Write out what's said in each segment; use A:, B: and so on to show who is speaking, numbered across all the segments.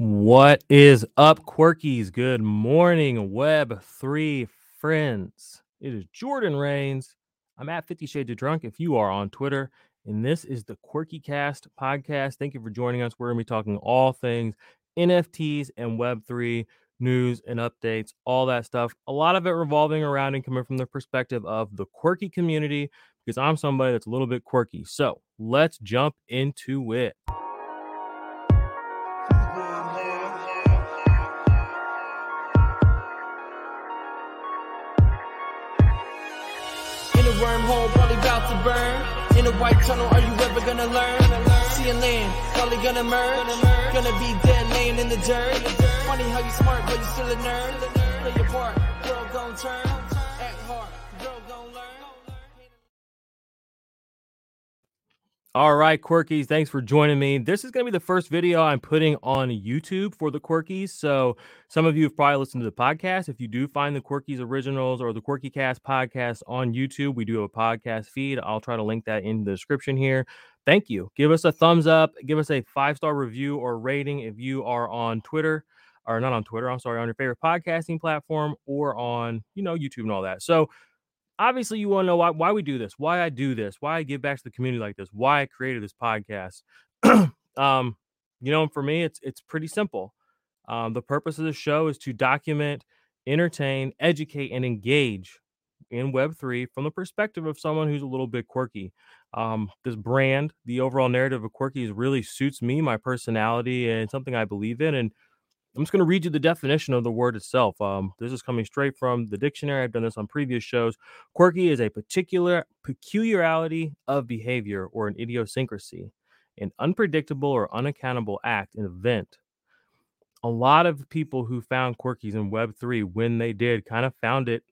A: What is up, Quirkies? Good morning, Web3 friends. It is Jordan Rains. I'm at 50 Shades of Drunk if you are on Twitter. And this is the Quirky Cast podcast. Thank you for joining us. We're going to be talking all things NFTs and Web3 news and updates, all that stuff. A lot of it revolving around and coming from the perspective of the quirky community because I'm somebody that's a little bit quirky. So let's jump into it.
B: A white tunnel, are you ever gonna learn? See a land, probably gonna merge. Gonna be dead laying in the dirt. Funny how you smart, but you still a nerd. Play your part, world gon' turn.
A: All right, Quirkies, thanks for joining me. This is going to be the first video I'm putting on YouTube for the Quirkies. So, some of you have probably listened to the podcast. If you do find the Quirkies Originals or the Quirky Cast podcast on YouTube, we do have a podcast feed. I'll try to link that in the description here. Thank you. Give us a thumbs up, give us a five star review or rating if you are on Twitter or not on Twitter, I'm sorry, on your favorite podcasting platform or on, you know, YouTube and all that. So, obviously you want to know why, why we do this why i do this why i give back to the community like this why i created this podcast. Um you know for me it's it's pretty simple. Um the purpose of the show is to document entertain educate and engage in web3 from the perspective of someone who's a little bit quirky. Um this brand the overall narrative of quirky really suits me my personality and something i believe in and I'm just going to read you the definition of the word itself. Um, this is coming straight from the dictionary. I've done this on previous shows. Quirky is a particular peculiarity of behavior or an idiosyncrasy, an unpredictable or unaccountable act, an event. A lot of people who found quirkies in Web3, when they did, kind of found it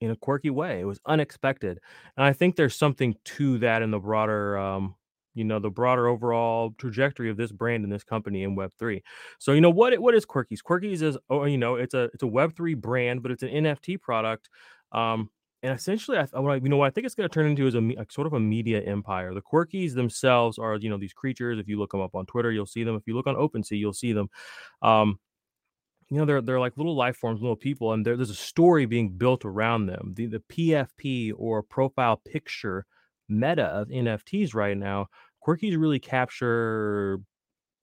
A: in a quirky way. It was unexpected. And I think there's something to that in the broader um, you know the broader overall trajectory of this brand and this company in web 3 so you know what what is quirkies? Quirkies is oh you know it's a it's a web 3 brand but it's an nft product um and essentially i I- you know what i think it's going to turn into is a, a sort of a media empire. The quirkies themselves are you know these creatures. If you look them up on twitter you'll see them. If you look on OpenSea, you'll see them. Um you know they're they're like little life forms little people and there's a story being built around them. The the pfp or profile picture meta of nfts right now quirkies really capture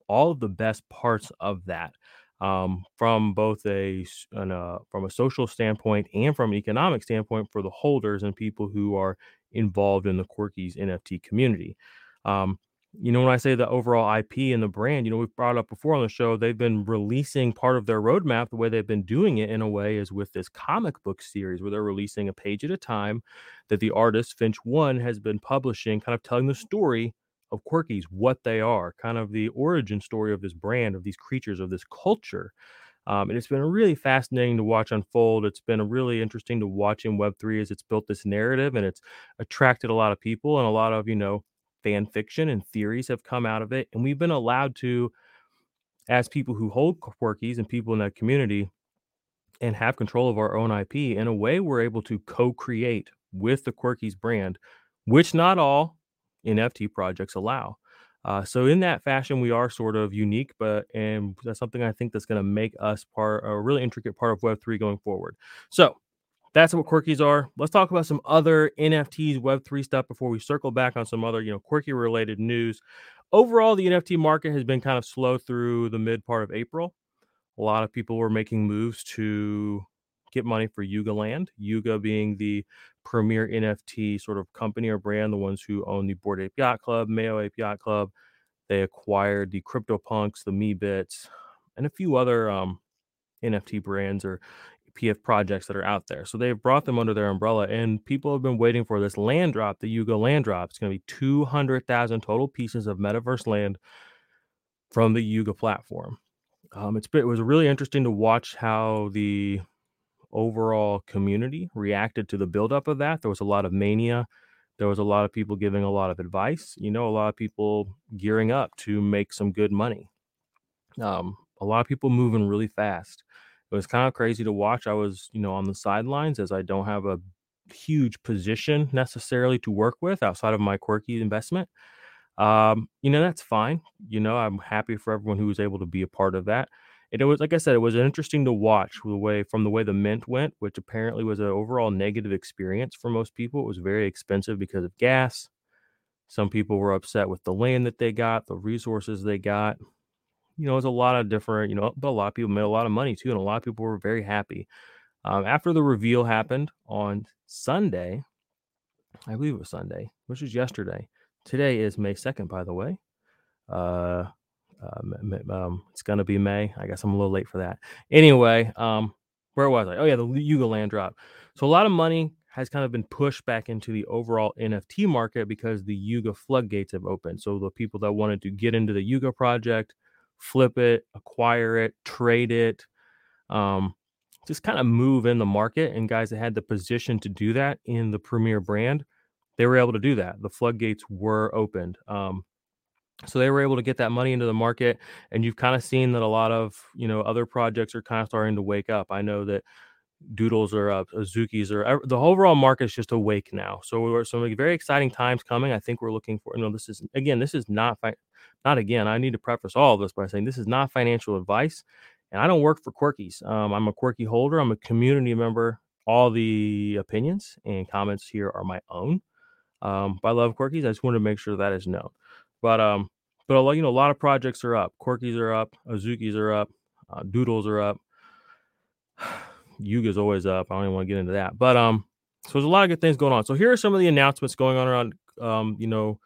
A: all of the best parts of that um, from both a an, uh, from a social standpoint and from an economic standpoint for the holders and people who are involved in the quirkies nft community um, you know, when I say the overall IP and the brand, you know, we've brought up before on the show, they've been releasing part of their roadmap. The way they've been doing it in a way is with this comic book series where they're releasing a page at a time that the artist Finch One has been publishing, kind of telling the story of Quirkies, what they are, kind of the origin story of this brand, of these creatures, of this culture. Um, and it's been really fascinating to watch unfold. It's been really interesting to watch in Web3 as it's built this narrative and it's attracted a lot of people and a lot of, you know, fan fiction and theories have come out of it. And we've been allowed to, as people who hold quirkies and people in that community and have control of our own IP, in a way, we're able to co create with the quirkies brand, which not all NFT projects allow. Uh, so in that fashion, we are sort of unique, but and that's something I think that's going to make us part a really intricate part of Web three going forward. So that's what quirkies are. Let's talk about some other NFTs, Web3 stuff before we circle back on some other, you know, quirky related news. Overall, the NFT market has been kind of slow through the mid part of April. A lot of people were making moves to get money for Yuga Land, Yuga being the premier NFT sort of company or brand, the ones who own the Bored Ape Yacht Club, Mayo Ape Yacht Club. They acquired the CryptoPunks, the Meebits, and a few other um, NFT brands or PF projects that are out there. So they've brought them under their umbrella, and people have been waiting for this land drop, the Yuga land drop. It's going to be 200,000 total pieces of metaverse land from the Yuga platform. Um, it's been, it was really interesting to watch how the overall community reacted to the buildup of that. There was a lot of mania. There was a lot of people giving a lot of advice. You know, a lot of people gearing up to make some good money. Um, a lot of people moving really fast. It was kind of crazy to watch. I was, you know, on the sidelines as I don't have a huge position necessarily to work with outside of my quirky investment. Um, you know, that's fine. You know, I'm happy for everyone who was able to be a part of that. And it was, like I said, it was interesting to watch the way from the way the mint went, which apparently was an overall negative experience for most people. It was very expensive because of gas. Some people were upset with the land that they got, the resources they got. You know, it was a lot of different, you know, but a lot of people made a lot of money too, and a lot of people were very happy. Um, after the reveal happened on Sunday, I believe it was Sunday, which was yesterday. Today is May 2nd, by the way. Uh, uh, um, it's gonna be May. I guess I'm a little late for that. Anyway, um, where was I? Oh yeah, the Yuga land drop. So a lot of money has kind of been pushed back into the overall NFT market because the Yuga floodgates have opened. So the people that wanted to get into the Yuga project, flip it, acquire it, trade it, um, just kind of move in the market, and guys that had the position to do that in the premier brand, they were able to do that. The floodgates were opened. Um, so they were able to get that money into the market, and you've kind of seen that a lot of you know other projects are kind of starting to wake up. I know that Doodles are up, Azuki's are the overall market is just awake now. So we're some very exciting times coming. I think we're looking for. You know, this is again, this is not fi- not again. I need to preface all of this by saying this is not financial advice, and I don't work for Quirkies. Um, I'm a Quirky holder. I'm a community member. All the opinions and comments here are my own. Um, but I love Quirkies. I just want to make sure that is known. But um, but a lot, you know, a lot of projects are up. Quirkies are up. Azuki's are up. Uh, Doodles are up. Yuga's always up. I don't even want to get into that. But um, so there's a lot of good things going on. So here are some of the announcements going on around um, you know,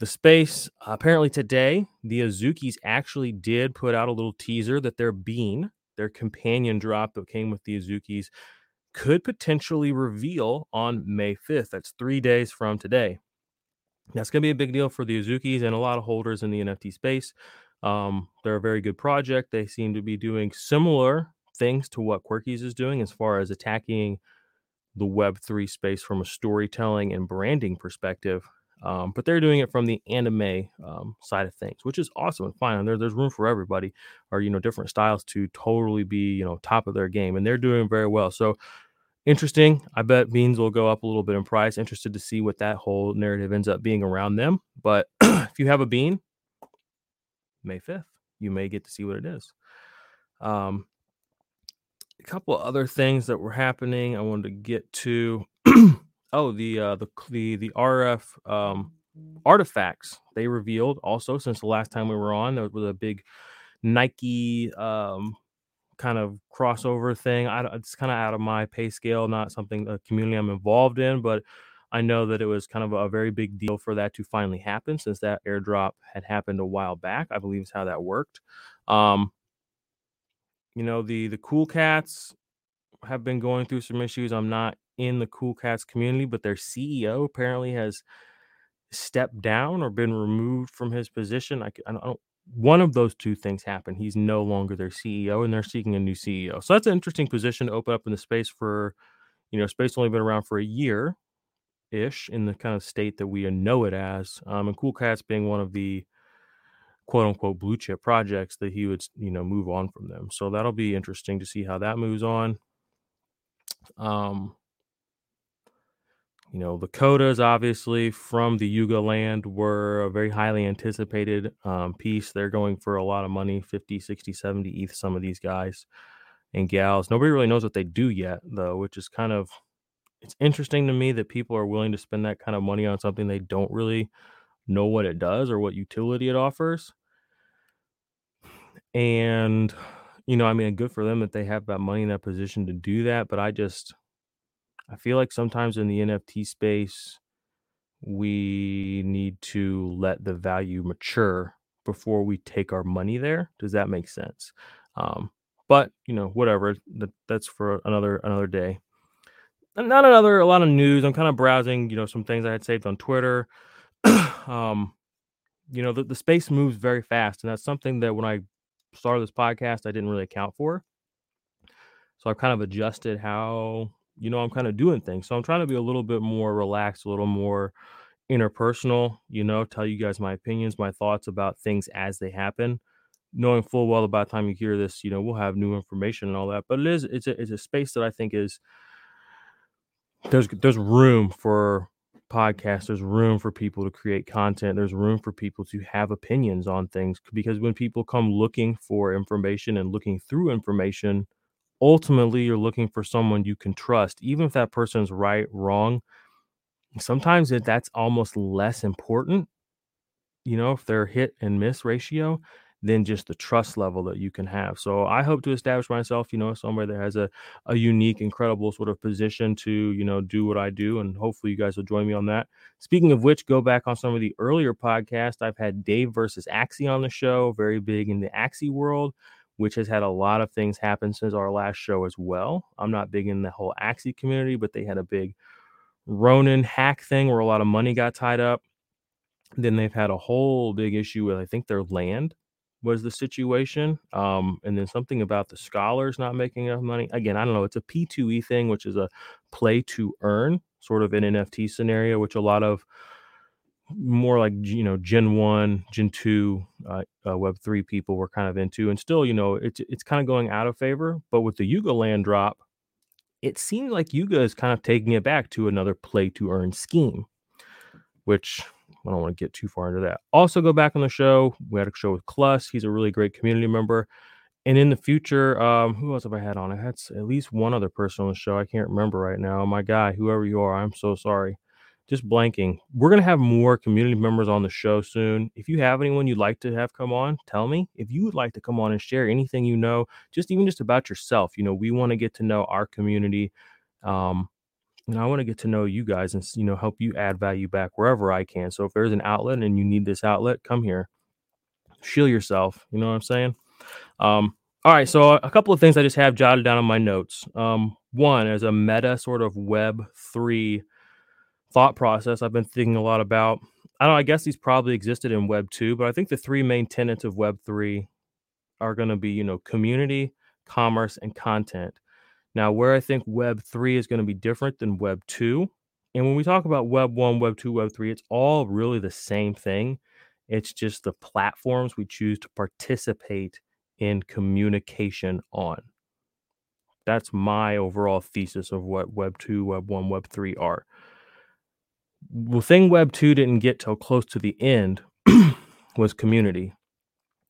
A: the space. Uh, apparently today, the Azuki's actually did put out a little teaser that their bean, their companion drop that came with the Azuki's, could potentially reveal on May 5th. That's three days from today. That's going to be a big deal for the Azuki's and a lot of holders in the NFT space. Um, they're a very good project. They seem to be doing similar things to what Quirkies is doing as far as attacking the Web3 space from a storytelling and branding perspective. Um, but they're doing it from the anime um, side of things, which is awesome and fine. And there, there's room for everybody, or you know, different styles to totally be you know top of their game, and they're doing very well. So interesting. I bet beans will go up a little bit in price. Interested to see what that whole narrative ends up being around them. But if you have a bean, May 5th, you may get to see what it is. Um, a couple other things that were happening I wanted to get to. oh, the uh the the the RF um artifacts they revealed also since the last time we were on. There was a big Nike um kind of crossover thing. I, it's kind of out of my pay scale, not something a community I'm involved in, but I know that it was kind of a very big deal for that to finally happen since that airdrop had happened a while back. I believe is how that worked. Um, you know, the the cool cats have been going through some issues. I'm not in the cool cats community, but their CEO apparently has stepped down or been removed from his position. I, I don't one of those two things happen. He's no longer their CEO and they're seeking a new CEO. So that's an interesting position to open up in the space for, you know, space only been around for a year ish in the kind of state that we know it as. Um, and Cool Cats being one of the quote unquote blue chip projects that he would, you know, move on from them. So that'll be interesting to see how that moves on. Um, you know, the Kodas, obviously, from the Yuga land were a very highly anticipated um, piece. They're going for a lot of money 50, 60, 70 ETH, some of these guys and gals. Nobody really knows what they do yet, though, which is kind of it's interesting to me that people are willing to spend that kind of money on something they don't really know what it does or what utility it offers. And you know, I mean, good for them that they have that money in that position to do that. But I just I feel like sometimes in the NFT space, we need to let the value mature before we take our money there. Does that make sense? Um, but you know, whatever. That, that's for another another day. And not another a lot of news. I'm kind of browsing, you know, some things I had saved on Twitter. um, you know, the, the space moves very fast, and that's something that when I started this podcast, I didn't really account for. So I've kind of adjusted how you know, I'm kind of doing things. So I'm trying to be a little bit more relaxed, a little more interpersonal, you know, tell you guys my opinions, my thoughts about things as they happen, knowing full well about time you hear this, you know, we'll have new information and all that. But it is it's a it's a space that I think is there's there's room for podcasts, there's room for people to create content. There's room for people to have opinions on things because when people come looking for information and looking through information, ultimately you're looking for someone you can trust, even if that person's right, wrong. Sometimes that's almost less important, you know, if they're hit and miss ratio than just the trust level that you can have. So I hope to establish myself, you know, somewhere that has a, a unique, incredible sort of position to, you know, do what I do. And hopefully you guys will join me on that. Speaking of which, go back on some of the earlier podcasts. I've had Dave versus Axie on the show, very big in the Axie world, which has had a lot of things happen since our last show as well. I'm not big in the whole Axie community, but they had a big Ronin hack thing where a lot of money got tied up. Then they've had a whole big issue with, I think, their land was the situation. Um, and then something about the scholars not making enough money. Again, I don't know. It's a P2E thing, which is a play to earn sort of an NFT scenario, which a lot of more like you know Gen one, Gen two, uh, uh, Web three people were kind of into, and still you know it's it's kind of going out of favor. But with the Yuga land drop, it seems like Yuga is kind of taking it back to another play to earn scheme, which I don't want to get too far into that. Also, go back on the show. We had a show with Clus. He's a really great community member. And in the future, um, who else have I had on? I had at least one other person on the show. I can't remember right now. My guy, whoever you are, I'm so sorry. Just blanking. We're gonna have more community members on the show soon. If you have anyone you'd like to have come on, tell me. If you would like to come on and share anything you know, just even just about yourself. You know, we want to get to know our community. Um, and I want to get to know you guys and you know help you add value back wherever I can. So if there's an outlet and you need this outlet, come here. Shield yourself. You know what I'm saying? Um, all right. So a couple of things I just have jotted down on my notes. Um, one, as a meta sort of Web three thought process, I've been thinking a lot about. I don't. I guess these probably existed in Web two, but I think the three main tenets of Web three are going to be, you know, community, commerce, and content. Now, where I think Web 3 is going to be different than Web 2, and when we talk about Web 1, Web 2, Web 3, it's all really the same thing. It's just the platforms we choose to participate in communication on. That's my overall thesis of what Web 2, Web 1, Web 3 are. The thing Web 2 didn't get till close to the end was community.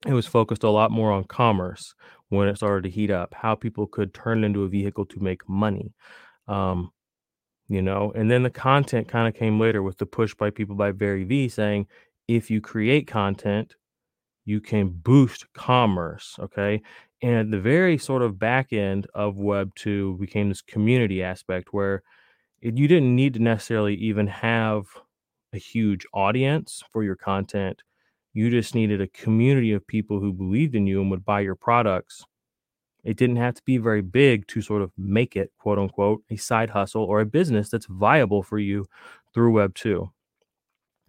A: It was focused a lot more on commerce when it started to heat up, how people could turn it into a vehicle to make money. Um, you know, and then the content kind of came later with the push by people by Gary Vee saying, if you create content, you can boost commerce. Okay. And the very sort of back end of Web 2 became this community aspect where you didn't need to necessarily even have a huge audience for your content you just needed a community of people who believed in you and would buy your products. It didn't have to be very big to sort of make it, quote unquote, a side hustle or a business that's viable for you through Web 2.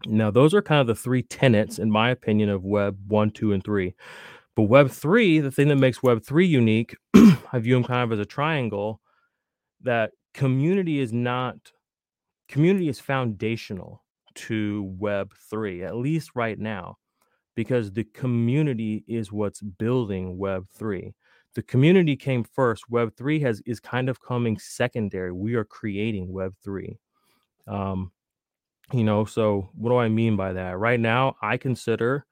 A: Now, those are kind of the three tenets, in my opinion, of Web 1, 2, and 3. But Web 3, the thing that makes Web 3 unique, I view them kind of as a triangle that community is not, community is foundational to Web 3, at least right now because the community is what's building web3 the community came first. Web3 has is kind of coming secondary. We are creating web3 um you know so what do i mean by that? Right now i consider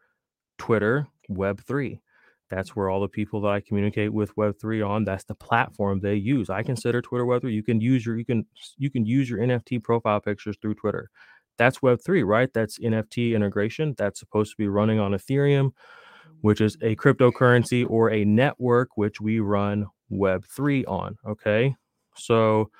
A: twitter web3 that's where all the people that i communicate with web3 on that's the platform they use i consider twitter web3 you can use your you can you can use your nft profile pictures through twitter that's Web3, right? That's NFT integration. That's supposed to be running on Ethereum, which is a cryptocurrency or a network which we run Web3 on. Okay. So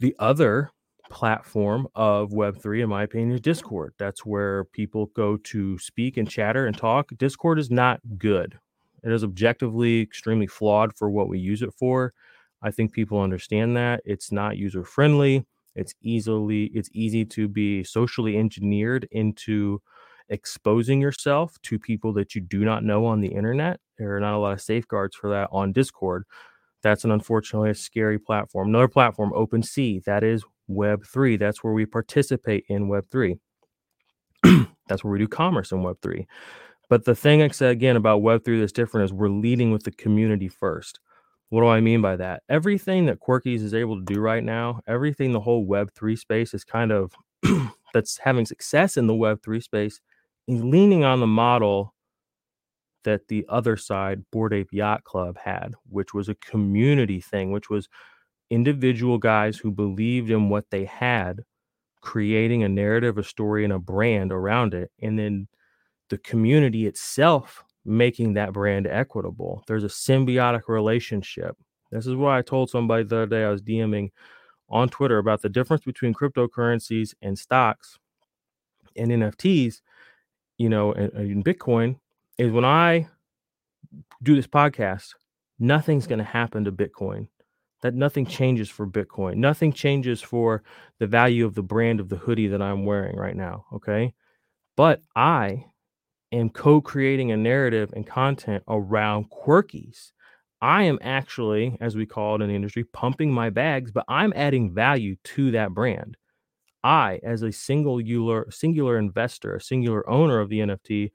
A: the other platform of Web3, in my opinion, is Discord. That's where people go to speak and chatter and talk. Discord is not good. It is objectively extremely flawed for what we use it for. I think people understand that. It's not user friendly. It's easily it's easy to be socially engineered into exposing yourself to people that you do not know on the internet. There are not a lot of safeguards for that on Discord. That's an unfortunately a scary platform. Another platform, OpenSea, that is Web3. That's where we participate in Web3. that's where we do commerce in Web3. But the thing I said again about Web3 that's different is we're leading with the community first. What do I mean by that? Everything that Quirkies is able to do right now, everything the whole Web3 space is kind of that's having success in the Web3 space is leaning on the model that the other side, Bored Ape Yacht Club, had, which was a community thing, which was individual guys who believed in what they had, creating a narrative, a story, and a brand around it. And then the community itself making that brand equitable. There's a symbiotic relationship. This is why I told somebody the other day. I was DMing on Twitter about the difference between cryptocurrencies and stocks and NFTs, you know, and, uh, and Bitcoin is when I do this podcast, nothing's going to happen to Bitcoin. That nothing changes for Bitcoin. Nothing changes for the value of the brand of the hoodie that I'm wearing right now. Okay. But I am co creating a narrative and content around quirkies. I am actually, as we call it in the industry, pumping my bags, but I'm adding value to that brand. I, as a singular singular investor, a singular owner of the NFT,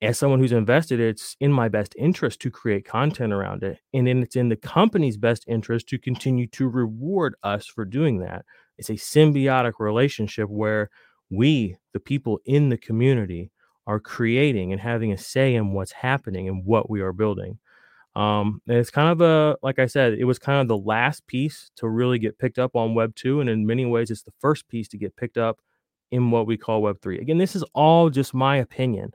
A: as someone who's invested, it's in my best interest to create content around it. And then it's in the company's best interest to continue to reward us for doing that. It's a symbiotic relationship where we, the people in the community, are creating and having a say in what's happening and what we are building. Um, and it's kind of a, like I said, it was kind of the last piece to really get picked up on Web 2. And in many ways, it's the first piece to get picked up in what we call Web 3. Again, this is all just my opinion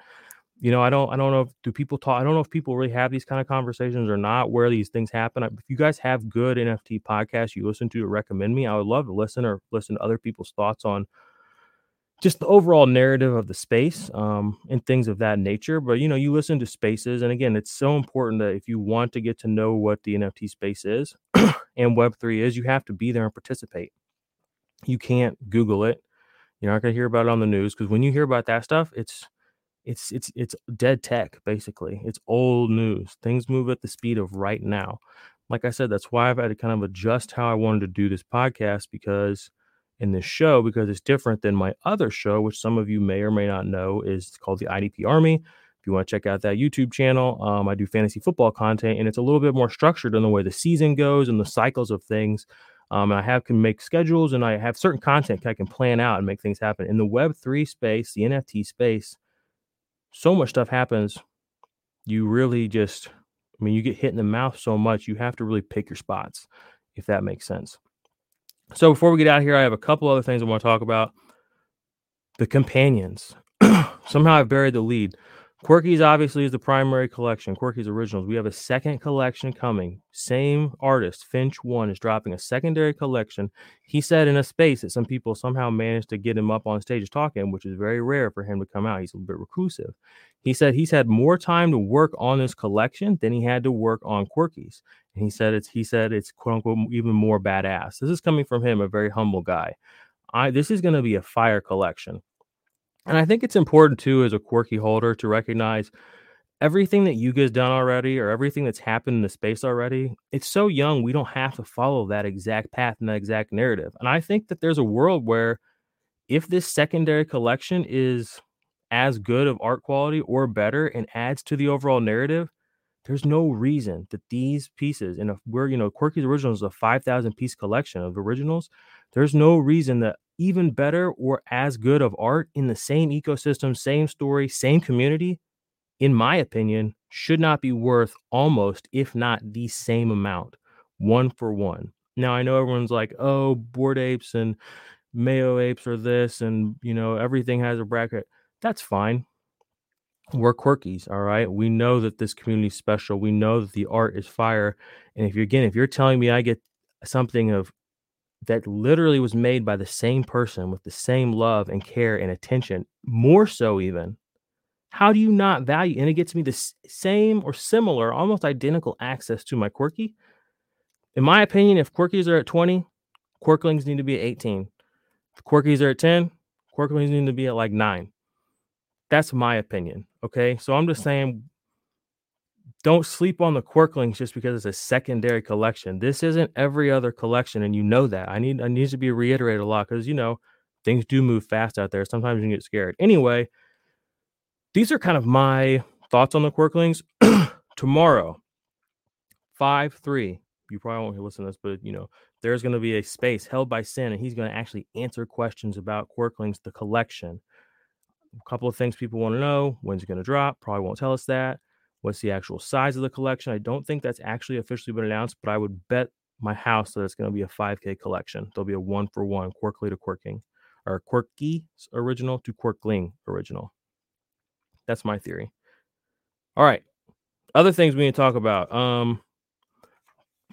A: you know, I don't, I don't know if do people talk. I don't know if people really have these kind of conversations or not. Where these things happen. If you guys have good NFT podcasts you listen to to recommend me, I would love to listen or listen to other people's thoughts on just the overall narrative of the space um, and things of that nature. But you know, you listen to spaces, and again, it's so important that if you want to get to know what the NFT space is and Web three is, you have to be there and participate. You can't Google it. You're not going to hear about it on the news because when you hear about that stuff, it's it's it's it's dead tech basically. It's old news. Things move at the speed of right now. Like I said, that's why I've had to kind of adjust how I wanted to do this podcast because in this show because it's different than my other show, which some of you may or may not know is called the IDP Army. If you want to check out that YouTube channel, um, I do fantasy football content, and it's a little bit more structured in the way the season goes and the cycles of things. Um, I have can make schedules, and I have certain content I can plan out and make things happen. In the Web three space, the NFT space, so much stuff happens. You really just, I mean, you get hit in the mouth so much, you have to really pick your spots, if that makes sense. So before we get out here, I have a couple other things I want to talk about. The companions. Somehow I've buried the lead. Quirkies obviously is the primary collection, Quirky's Originals. We have a second collection coming. Same artist, Finch One, is dropping a secondary collection. He said in a space that some people somehow managed to get him up on stage talking, which is very rare for him to come out. He's a little bit reclusive. He said he's had more time to work on this collection than he had to work on Quirkies. And he said it's he said it's quote unquote even more badass. This is coming from him, a very humble guy. I this is going to be a fire collection. And I think it's important too, as a quirky holder, to recognize everything that you guys done already or everything that's happened in the space already. It's so young, we don't have to follow that exact path and that exact narrative. And I think that there's a world where if this secondary collection is as good of art quality or better and adds to the overall narrative, there's no reason that these pieces, and if we're, you know, Quirky's Originals is a 5,000 piece collection of originals, there's no reason that even better or as good of art in the same ecosystem, same story, same community, in my opinion, should not be worth almost, if not the same amount, one for one. Now, I know everyone's like, oh, bored apes and mayo apes are this, and, you know, everything has a bracket. That's fine. We're quirkies, all right. We know that this community is special. We know that the art is fire. And if you're again, if you're telling me I get something of that literally was made by the same person with the same love and care and attention, more so even. How do you not value? And it gets me the same or similar, almost identical access to my quirky. In my opinion, if quirkies are at 20, quirklings need to be at 18. If quirkies are at 10, quirklings need to be at like nine. That's my opinion. Okay. So I'm just saying don't sleep on the quirklings just because it's a secondary collection. This isn't every other collection, and you know that. I need I need to be reiterated a lot because you know things do move fast out there. Sometimes you get scared. Anyway, these are kind of my thoughts on the quirklings. Tomorrow, five three. You probably won't listen to this, but you know there's going to be a space held by Sin, and he's going to actually answer questions about Quirklings, the collection. A couple of things people want to know: when's it going to drop? Probably won't tell us that. What's the actual size of the collection? I don't think that's actually officially been announced, but I would bet my house that it's going to be a 5K collection. There'll be a one for one Quirkly to Quirking, or Quirky original to Quirkling original. That's my theory. All right. Other things we need to talk about. Um,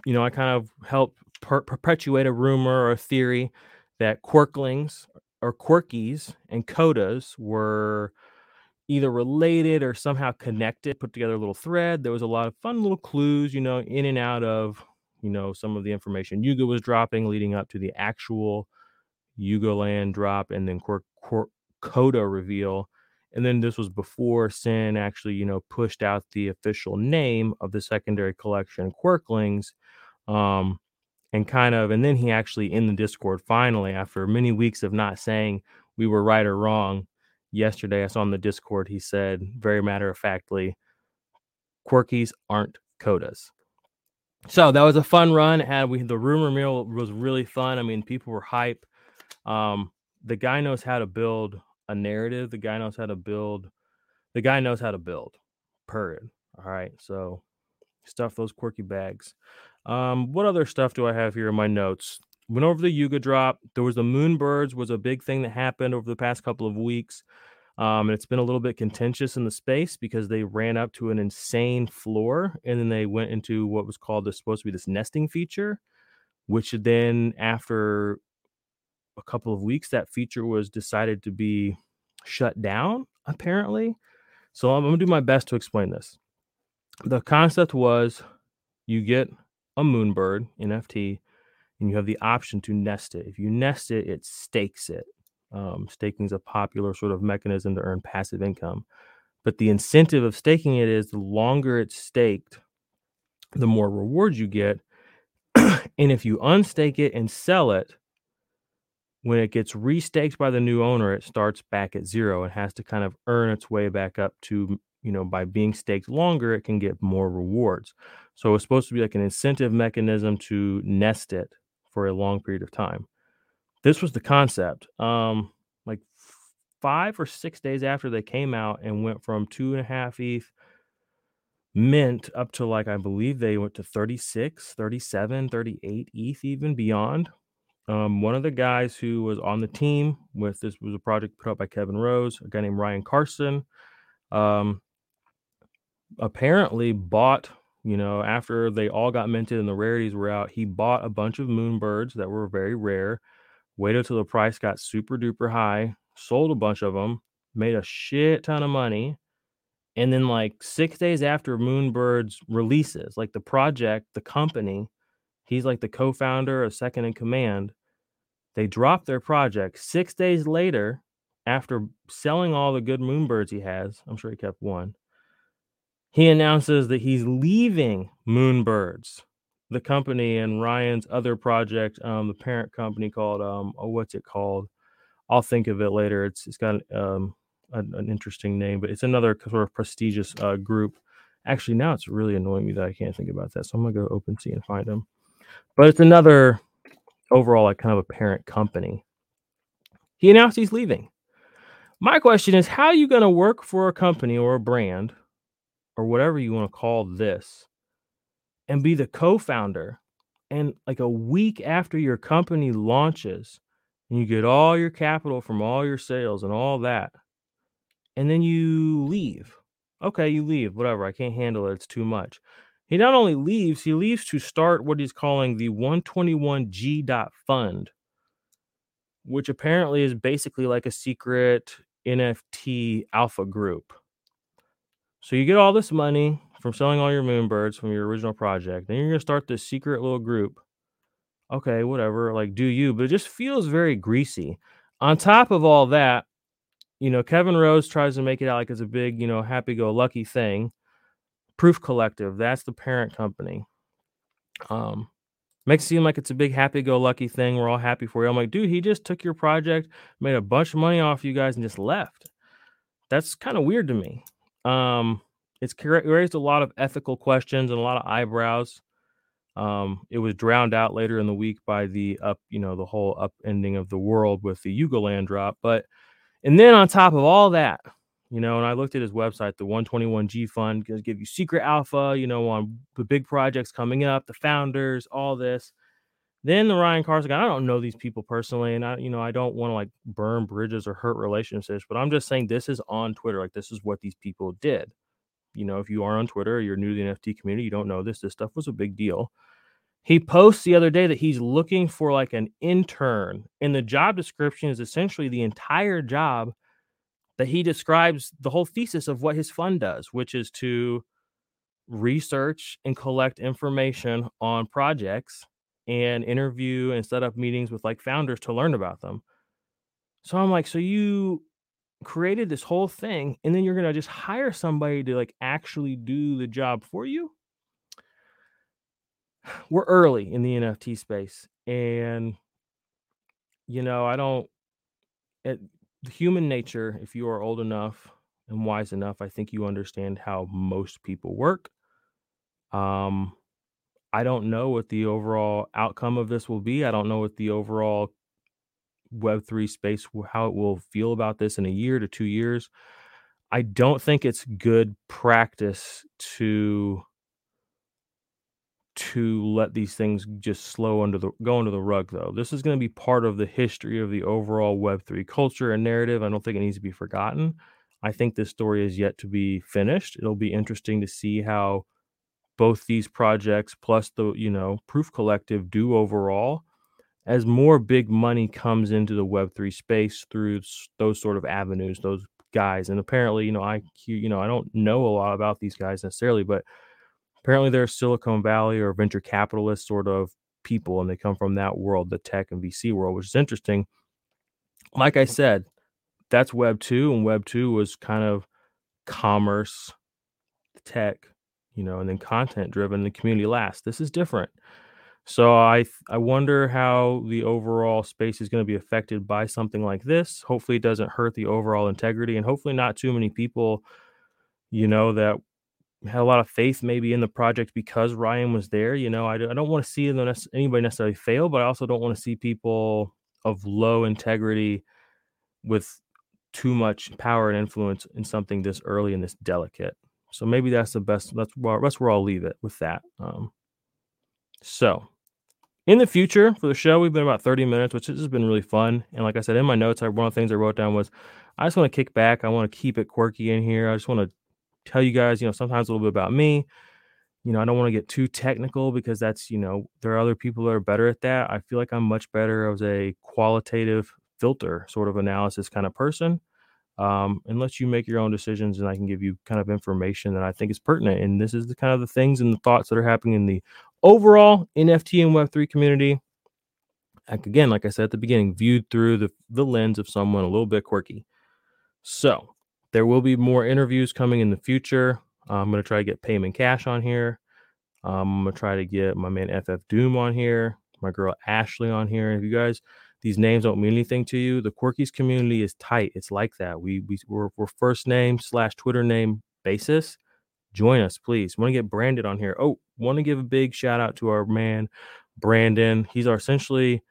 A: you know, I kind of help per- perpetuate a rumor or a theory that Quirklings or Quirkies and Kodas were either related or somehow connected, put together a little thread. There was a lot of fun little clues, you know, in and out of, you know, some of the information Yuga was dropping leading up to the actual Yuga Land drop and then Quirk, Koda reveal. And then this was before Sin actually, you know, pushed out the official name of the secondary collection, Quirklings. Um, and kind of, and then he actually in the Discord finally, after many weeks of not saying we were right or wrong, yesterday I saw on the Discord, he said very matter of factly, Quirkies aren't Kodas. So that was a fun run. And we the rumor mill was really fun. I mean, people were hype. Um, the guy knows how to build a narrative. The guy knows how to build. The guy knows how to build. Period. All right. So stuff those quirky bags. Um, what other stuff do I have here in my notes? Went over the Yuga drop. There was the Moonbirds was a big thing that happened over the past couple of weeks. Um, and it's been a little bit contentious in the space because they ran up to an insane floor and then they went into what was called this supposed to be this nesting feature, which then after a couple of weeks, that feature was decided to be shut down, apparently. So I'm, I'm gonna do my best to explain this. The concept was you get a moonbird NFT and you have the option to nest it. If you nest it, it stakes it. Um, staking is a popular sort of mechanism to earn passive income. But the incentive of staking it is the longer it's staked, the more rewards you get. and if you unstake it and sell it, when it gets restaked by the new owner, it starts back at zero and has to kind of earn its way back up to, you know, by being staked longer, it can get more rewards. So it's supposed to be like an incentive mechanism to nest it for a long period of time this was the concept. Um, like five or six days after they came out and went from two and a half ETH mint up to like, I believe they went to 36, 37, 38 ETH, even beyond. Um, one of the guys who was on the team with this was a project put up by Kevin Rose, a guy named Ryan Carson. Um, apparently bought, you know, after they all got minted and the rarities were out, he bought a bunch of moonbirds that were very rare waited till the price got super duper high, sold a bunch of them, made a shit ton of money. And then, like six days after Moonbird's releases, like the project, the company, he's like the co founder of Second in Command. They dropped their project six days later after selling all the good Moonbirds he has. I'm sure he kept one. He announces that he's leaving Moonbirds the company and Ryan's other project, um, the parent company called um, oh, what's it called? I'll think of it later. It's it's got um, an, an interesting name, but it's another sort of prestigious uh, group. Actually, now it's really annoying me that I can't think about that. So I'm gonna go open OpenSea and find them. But it's another overall like kind of a parent company. He announced he's leaving. My question is, how are you going to work for a company or a brand or whatever you want to call this and be the co-founder and like a week after your company launches and you get all your capital from all your sales and all that and then you leave. Okay you leave whatever i can't handle it it's too much. He not only leaves he leaves to start what he's calling the 121g dot fund which apparently is basically like a secret nft alpha group so you get all this money from selling all your moonbirds from your original project. Then you're gonna start this secret little group. Okay, whatever, like do you, but it just feels very greasy. On top of all that, you know, Kevin Rose tries to make it out like it's a big, you know, happy-go-lucky thing. Proof Collective, that's the parent company. Um, makes it seem like it's a big happy-go-lucky thing. We're all happy for you. I'm like, dude, he just took your project, made a bunch of money off you guys, and just left. That's kind of weird to me. Um, it's raised a lot of ethical questions and a lot of eyebrows. Um, it was drowned out later in the week by the up, you know, the whole upending of the world with the Yuga land drop. But and then on top of all that, you know, and I looked at his website, the 121G Fund, going give you secret alpha, you know, on the big projects coming up, the founders, all this. Then the Ryan Carson guy, I don't know these people personally, and I, you know, I don't want to like burn bridges or hurt relationships, but I'm just saying this is on Twitter. Like this is what these people did. You know, if you are on Twitter, you're new to the NFT community, you don't know this. This stuff was a big deal. He posts the other day that he's looking for like an intern, and the job description is essentially the entire job that he describes the whole thesis of what his fund does, which is to research and collect information on projects and interview and set up meetings with like founders to learn about them. So I'm like, so you created this whole thing and then you're going to just hire somebody to like actually do the job for you? We're early in the NFT space and you know, I don't it, human nature if you are old enough and wise enough, I think you understand how most people work. Um I don't know what the overall outcome of this will be. I don't know what the overall Web3 space, how it will feel about this in a year to two years. I don't think it's good practice to to let these things just slow under the go under the rug though. This is going to be part of the history of the overall web3 culture and narrative. I don't think it needs to be forgotten. I think this story is yet to be finished. It'll be interesting to see how both these projects plus the you know proof collective do overall as more big money comes into the web3 space through those sort of avenues those guys. And apparently you know i you know i don't know a lot about these guys necessarily but apparently they're silicon valley or venture capitalist sort of people and they come from that world the tech and vc world which is interesting. Like i said that's web 2 and web 2 was kind of commerce tech you know, and then content driven, the community last. This is different. So I I wonder how the overall space is going to be affected by something like this. Hopefully it doesn't hurt the overall integrity and hopefully not too many people you know that had a lot of faith maybe in the project because Ryan was there, you know, I, I don't want to see anybody necessarily fail, but I also don't want to see people of low integrity with too much power and influence in something this early and this delicate. So maybe that's the best. That's where, that's where I'll leave it with that. Um, so in the future for the show, we've been about 30 minutes, which has been really fun. And like I said in my notes, I, one of the things I wrote down was I just want to kick back. I want to keep it quirky in here. I just want to tell you guys, you know, sometimes a little bit about me. You know, I don't want to get too technical because that's, you know, there are other people that are better at that. I feel like I'm much better as a qualitative filter sort of analysis kind of person um, and you make your own decisions. And I can give you kind of information that I think is pertinent. And this is the kind of the things and the thoughts that are happening in the overall NFT and Web3 community. Like again, like I said at the beginning, viewed through the, the lens of someone a little bit quirky. So there will be more interviews coming in the future. Uh, I'm going to try to get Payment Cash on here. Um, I'm going to try to get my man FF Doom on here, my girl Ashley on here. If you guys these names don't mean anything to you. The Quirkies community is tight. It's like that. We we we're, we're first name slash Twitter name basis. Join us, please. Want to get branded on here? Oh, want to give a big shout out to our man Brandon. He's our essentially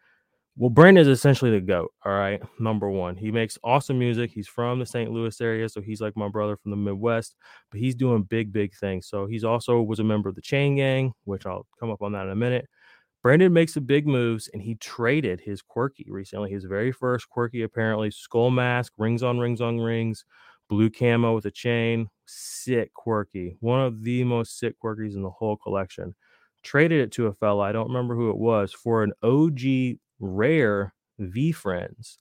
A: well, Brandon is essentially the goat. All right, number one. He makes awesome music. He's from the St. Louis area, so he's like my brother from the Midwest. But he's doing big, big things. So he's also was a member of the Chain Gang, which I'll come up on that in a minute. Brandon makes some big moves and he traded his quirky recently. His very first quirky, apparently, skull mask, rings on rings on rings, blue camo with a chain. Sick quirky. One of the most sick quirkies in the whole collection. Traded it to a fella, I don't remember who it was, for an OG rare VeeFriends.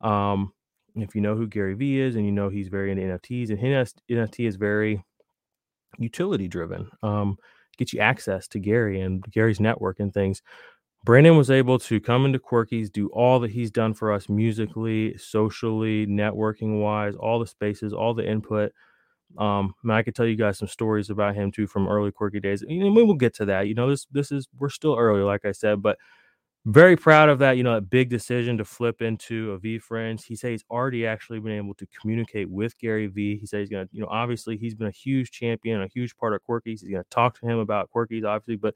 A: Um, if you know who Gary Vee is and you know he's very into NFTs, and his NFT is very utility driven. Um, get you access to Gary and Gary's network and things. Brandon was able to come into Quirky's, do all that he's done for us musically, socially, networking wise, all the spaces, all the input. Um, and I could tell you guys some stories about him too from early Quirky days. And we will get to that. You know, this this is we're still early, like I said, but very proud of that. You know, that big decision to flip into a VeeFriends. He says he's already actually been able to communicate with Gary Vee. He says he's gonna, you know, obviously he's been a huge champion, a huge part of Quirkies. He's gonna talk to him about Quirkies, obviously, but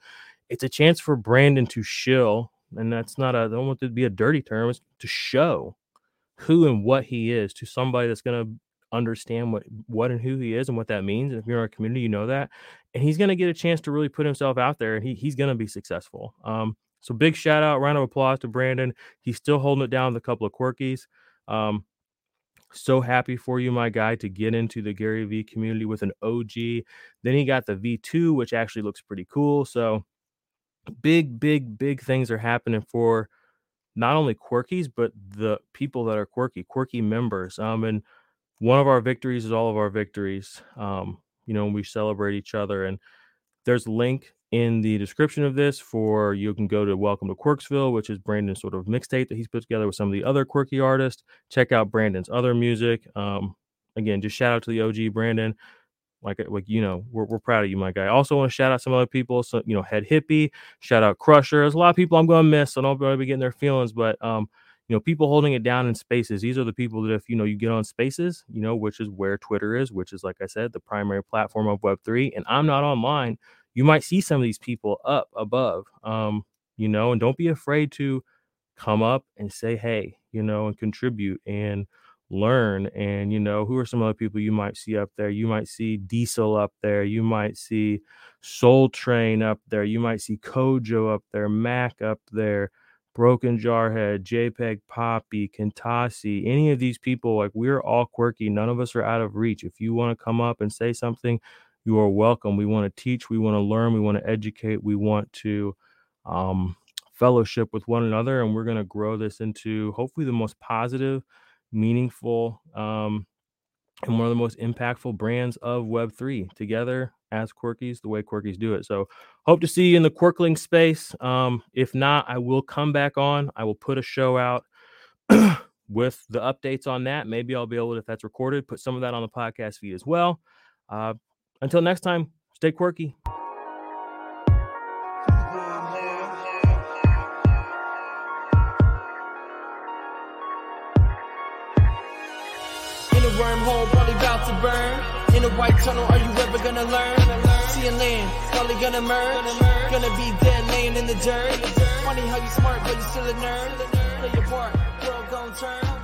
A: it's a chance for Brandon to shill, and that's not a I don't want it to be a dirty term, it's to show who and what he is to somebody that's gonna understand what what and who he is and what that means. And if you're in our community, you know that. And he's gonna get a chance to really put himself out there and he, he's gonna be successful. Um, so big shout out, round of applause to Brandon. He's still holding it down with a couple of quirkies. Um, so happy for you, my guy, to get into the Gary Vee community with an OG. Then he got the V2, which actually looks pretty cool. So big, big, big things are happening for not only quirkies, but the people that are quirky, quirky members. Um, and one of our victories is all of our victories. Um, you know, we celebrate each other. And there's a link in the description of this for you can go to Welcome to Quirksville, which is Brandon's sort of mixtape that he's put together with some of the other quirky artists. Check out Brandon's other music. Um, again, just shout out to the OG Brandon. Like, like you know, we're, we're proud of you, my guy. I also want to shout out some other people. So, you know, Head Hippie, shout out Crusher. There's a lot of people I'm to miss, so don't be getting their feelings. But, um, you know, people holding it down in spaces. These are the people that, if you know, you get on spaces, you know, which is where Twitter is, which is, like I said, the primary platform of Web3. And I'm not online you might see some of these people up above um you know and don't be afraid to come up and say hey you know and contribute and learn and you know who are some other people you might see up there? You might see diesel up there you might see soul train up there you might see kojo up there mac up there broken jarhead jpeg poppy kentasi any of these people like we're all quirky none of us are out of reach. If you want to come up and say something you are welcome. We want to teach, we want to learn, we want to educate, we want to um, fellowship with one another, and we're going to grow this into hopefully the most positive, meaningful, um, and one of the most impactful brands of Web3 together as Quirkies, the way Quirkies do it. So, hope to see you in the Quirkling space. Um, if not, I will come back on. I will put a show out. with the updates on that, maybe I'll be able to, if that's recorded, put some of that on the podcast feed as well. Uh, until next time, stay quirky.
B: In a wormhole, probably about to burn. In a white tunnel, are you ever gonna learn? See a land, probably gonna merge. Gonna be dead laying in the dirt. Funny how you smart, but you still a nerd. Play your part, gon' turn.